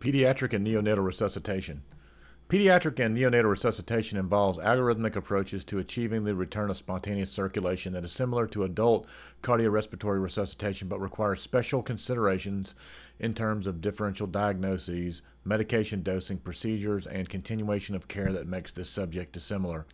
Pediatric and neonatal resuscitation. Pediatric and neonatal resuscitation involves algorithmic approaches to achieving the return of spontaneous circulation that is similar to adult cardiorespiratory resuscitation but requires special considerations in terms of differential diagnoses, medication dosing procedures, and continuation of care that makes this subject dissimilar.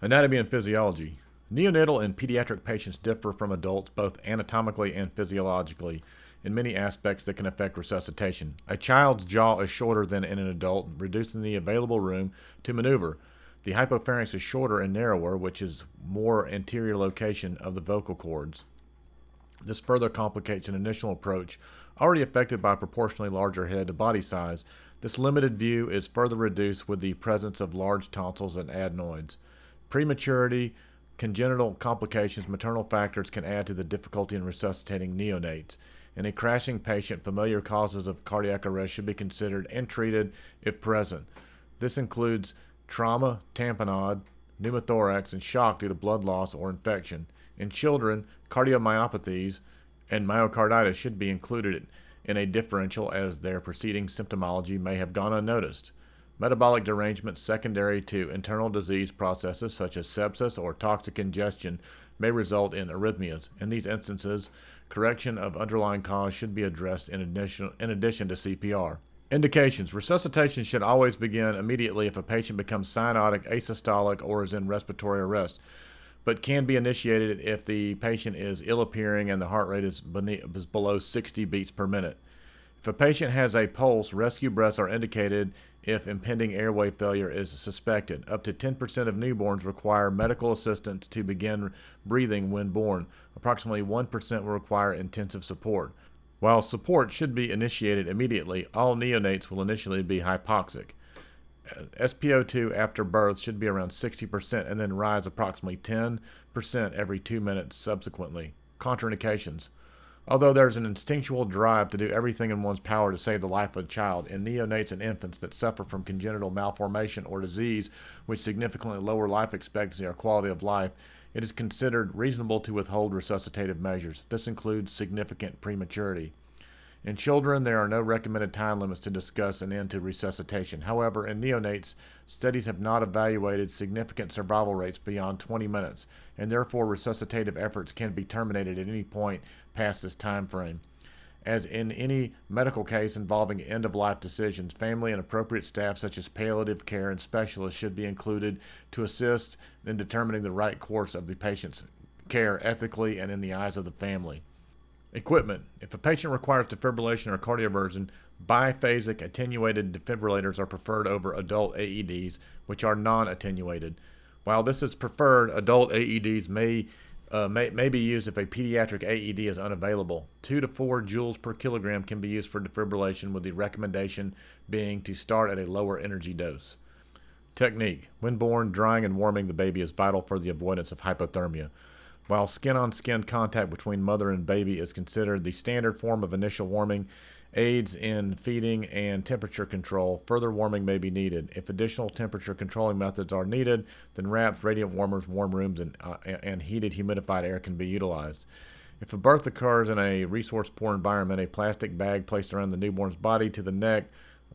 Anatomy and physiology. Neonatal and pediatric patients differ from adults both anatomically and physiologically in many aspects that can affect resuscitation. A child's jaw is shorter than in an adult, reducing the available room to maneuver. The hypopharynx is shorter and narrower, which is more anterior location of the vocal cords. This further complicates an initial approach already affected by a proportionally larger head to body size. This limited view is further reduced with the presence of large tonsils and adenoids. Prematurity, congenital complications, maternal factors can add to the difficulty in resuscitating neonates. In a crashing patient, familiar causes of cardiac arrest should be considered and treated if present. This includes trauma, tamponade, pneumothorax, and shock due to blood loss or infection. In children, cardiomyopathies and myocarditis should be included in a differential as their preceding symptomology may have gone unnoticed. Metabolic derangements secondary to internal disease processes such as sepsis or toxic ingestion may result in arrhythmias. In these instances, correction of underlying cause should be addressed in addition, in addition to CPR. Indications Resuscitation should always begin immediately if a patient becomes cyanotic, asystolic, or is in respiratory arrest, but can be initiated if the patient is ill appearing and the heart rate is, beneath, is below 60 beats per minute. If a patient has a pulse, rescue breaths are indicated if impending airway failure is suspected. Up to 10% of newborns require medical assistance to begin breathing when born. Approximately 1% will require intensive support. While support should be initiated immediately, all neonates will initially be hypoxic. SpO2 after birth should be around 60% and then rise approximately 10% every two minutes subsequently. Contraindications. Although there's an instinctual drive to do everything in one's power to save the life of a child, in neonates and infants that suffer from congenital malformation or disease, which significantly lower life expectancy or quality of life, it is considered reasonable to withhold resuscitative measures. This includes significant prematurity. In children, there are no recommended time limits to discuss an end to resuscitation. However, in neonates, studies have not evaluated significant survival rates beyond 20 minutes, and therefore resuscitative efforts can be terminated at any point past this time frame. As in any medical case involving end of life decisions, family and appropriate staff, such as palliative care and specialists, should be included to assist in determining the right course of the patient's care ethically and in the eyes of the family. Equipment. If a patient requires defibrillation or cardioversion, biphasic attenuated defibrillators are preferred over adult AEDs, which are non attenuated. While this is preferred, adult AEDs may, uh, may, may be used if a pediatric AED is unavailable. 2 to 4 joules per kilogram can be used for defibrillation, with the recommendation being to start at a lower energy dose. Technique When born, drying and warming the baby is vital for the avoidance of hypothermia. While skin on skin contact between mother and baby is considered the standard form of initial warming, aids in feeding and temperature control, further warming may be needed. If additional temperature controlling methods are needed, then wraps, radiant warmers, warm rooms, and, uh, and heated humidified air can be utilized. If a birth occurs in a resource poor environment, a plastic bag placed around the newborn's body to the neck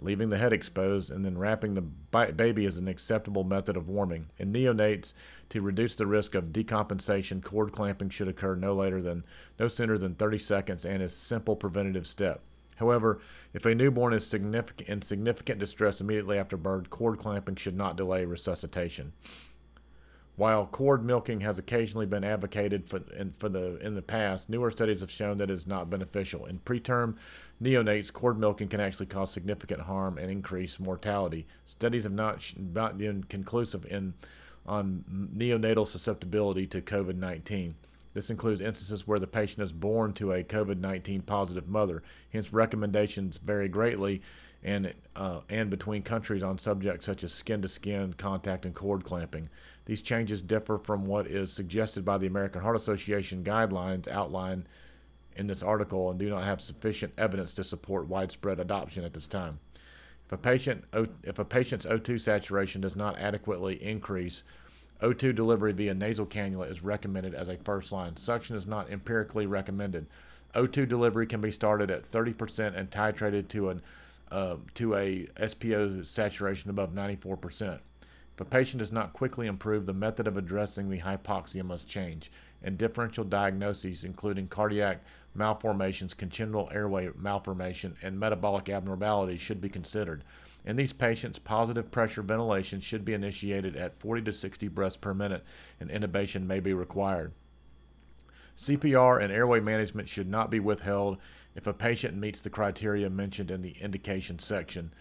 leaving the head exposed, and then wrapping the baby is an acceptable method of warming. In neonates, to reduce the risk of decompensation, cord clamping should occur no later than no sooner than 30 seconds and is a simple preventative step. However, if a newborn is significant, in significant distress immediately after birth, cord clamping should not delay resuscitation. While cord milking has occasionally been advocated for in, for the in the past, newer studies have shown that it is not beneficial. In preterm neonates, cord milking can actually cause significant harm and increase mortality. Studies have not not been conclusive in on neonatal susceptibility to COVID-19. This includes instances where the patient is born to a COVID 19 positive mother. Hence, recommendations vary greatly and, uh, and between countries on subjects such as skin to skin contact and cord clamping. These changes differ from what is suggested by the American Heart Association guidelines outlined in this article and do not have sufficient evidence to support widespread adoption at this time. If a patient if a patient's O2 saturation does not adequately increase, O2 delivery via nasal cannula is recommended as a first line. Suction is not empirically recommended. O2 delivery can be started at 30% and titrated to an uh, to a SPO saturation above 94%. If a patient does not quickly improve, the method of addressing the hypoxia must change, and differential diagnoses, including cardiac malformations, congenital airway malformation, and metabolic abnormalities, should be considered. In these patients, positive pressure ventilation should be initiated at 40 to 60 breaths per minute, and intubation may be required. CPR and airway management should not be withheld if a patient meets the criteria mentioned in the indication section.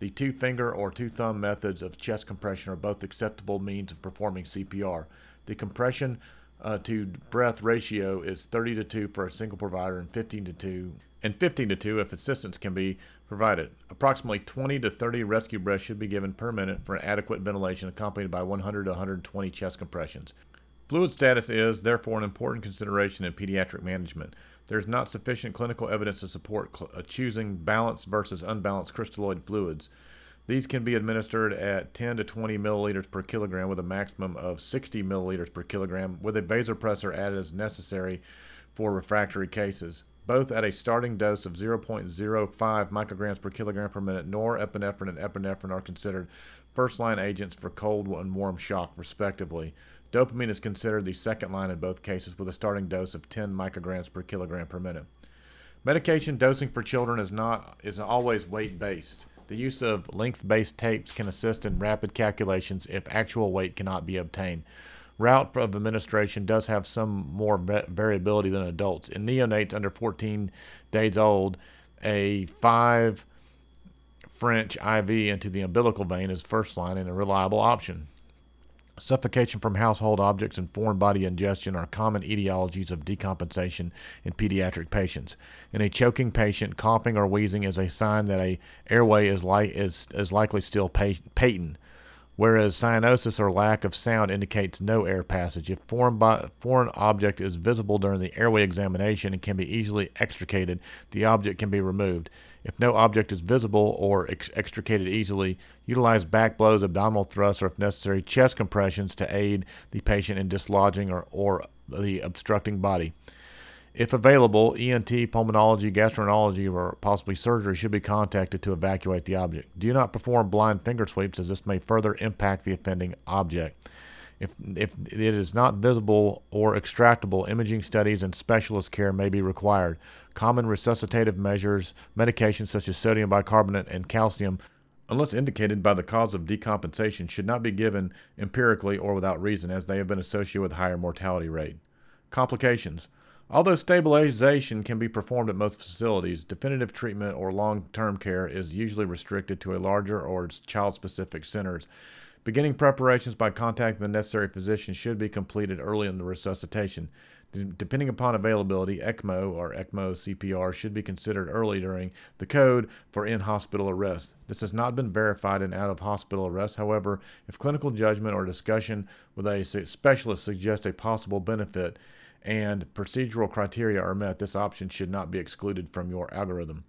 The two finger or two thumb methods of chest compression are both acceptable means of performing CPR. The compression uh, to breath ratio is 30 to 2 for a single provider and 15 to 2 and 15 to 2 if assistance can be provided. Approximately 20 to 30 rescue breaths should be given per minute for adequate ventilation accompanied by 100 to 120 chest compressions. Fluid status is, therefore, an important consideration in pediatric management. There is not sufficient clinical evidence to support cl- uh, choosing balanced versus unbalanced crystalloid fluids. These can be administered at 10 to 20 milliliters per kilogram with a maximum of 60 milliliters per kilogram, with a vasopressor added as necessary for refractory cases, both at a starting dose of 0.05 micrograms per kilogram per minute. Norepinephrine and epinephrine are considered first line agents for cold and warm shock, respectively. Dopamine is considered the second line in both cases with a starting dose of 10 micrograms per kilogram per minute. Medication dosing for children is not is always weight based. The use of length based tapes can assist in rapid calculations if actual weight cannot be obtained. Route of administration does have some more variability than adults. In neonates under 14 days old, a 5 French IV into the umbilical vein is first line and a reliable option. Suffocation from household objects and foreign body ingestion are common etiologies of decompensation in pediatric patients. In a choking patient, coughing or wheezing is a sign that a airway is, li- is, is likely still patent, whereas cyanosis or lack of sound indicates no air passage. If foreign, foreign object is visible during the airway examination and can be easily extricated, the object can be removed. If no object is visible or ex- extricated easily, utilize back blows, abdominal thrusts, or if necessary, chest compressions to aid the patient in dislodging or, or the obstructing body. If available, ENT, pulmonology, gastroenterology, or possibly surgery should be contacted to evacuate the object. Do not perform blind finger sweeps as this may further impact the offending object. If, if it is not visible or extractable, imaging studies and specialist care may be required. Common resuscitative measures, medications such as sodium bicarbonate and calcium, unless indicated by the cause of decompensation, should not be given empirically or without reason, as they have been associated with higher mortality rate. Complications. Although stabilization can be performed at most facilities, definitive treatment or long term care is usually restricted to a larger or child specific centers. Beginning preparations by contacting the necessary physician should be completed early in the resuscitation. depending upon availability, ECMO or ECMO CPR should be considered early during the code for in hospital arrest. This has not been verified in out of hospital arrest. However, if clinical judgment or discussion with a specialist suggests a possible benefit and procedural criteria are met, this option should not be excluded from your algorithm.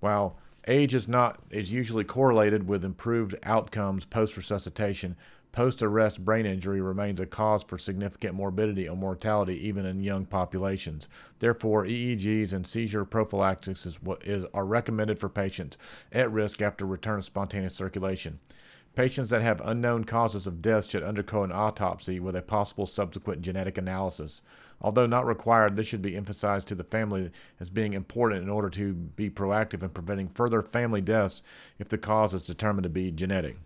While Age is not is usually correlated with improved outcomes post resuscitation. Post arrest brain injury remains a cause for significant morbidity or mortality even in young populations. Therefore, EEGs and seizure prophylaxis is is, are recommended for patients at risk after return of spontaneous circulation. Patients that have unknown causes of death should undergo an autopsy with a possible subsequent genetic analysis. Although not required, this should be emphasized to the family as being important in order to be proactive in preventing further family deaths if the cause is determined to be genetic.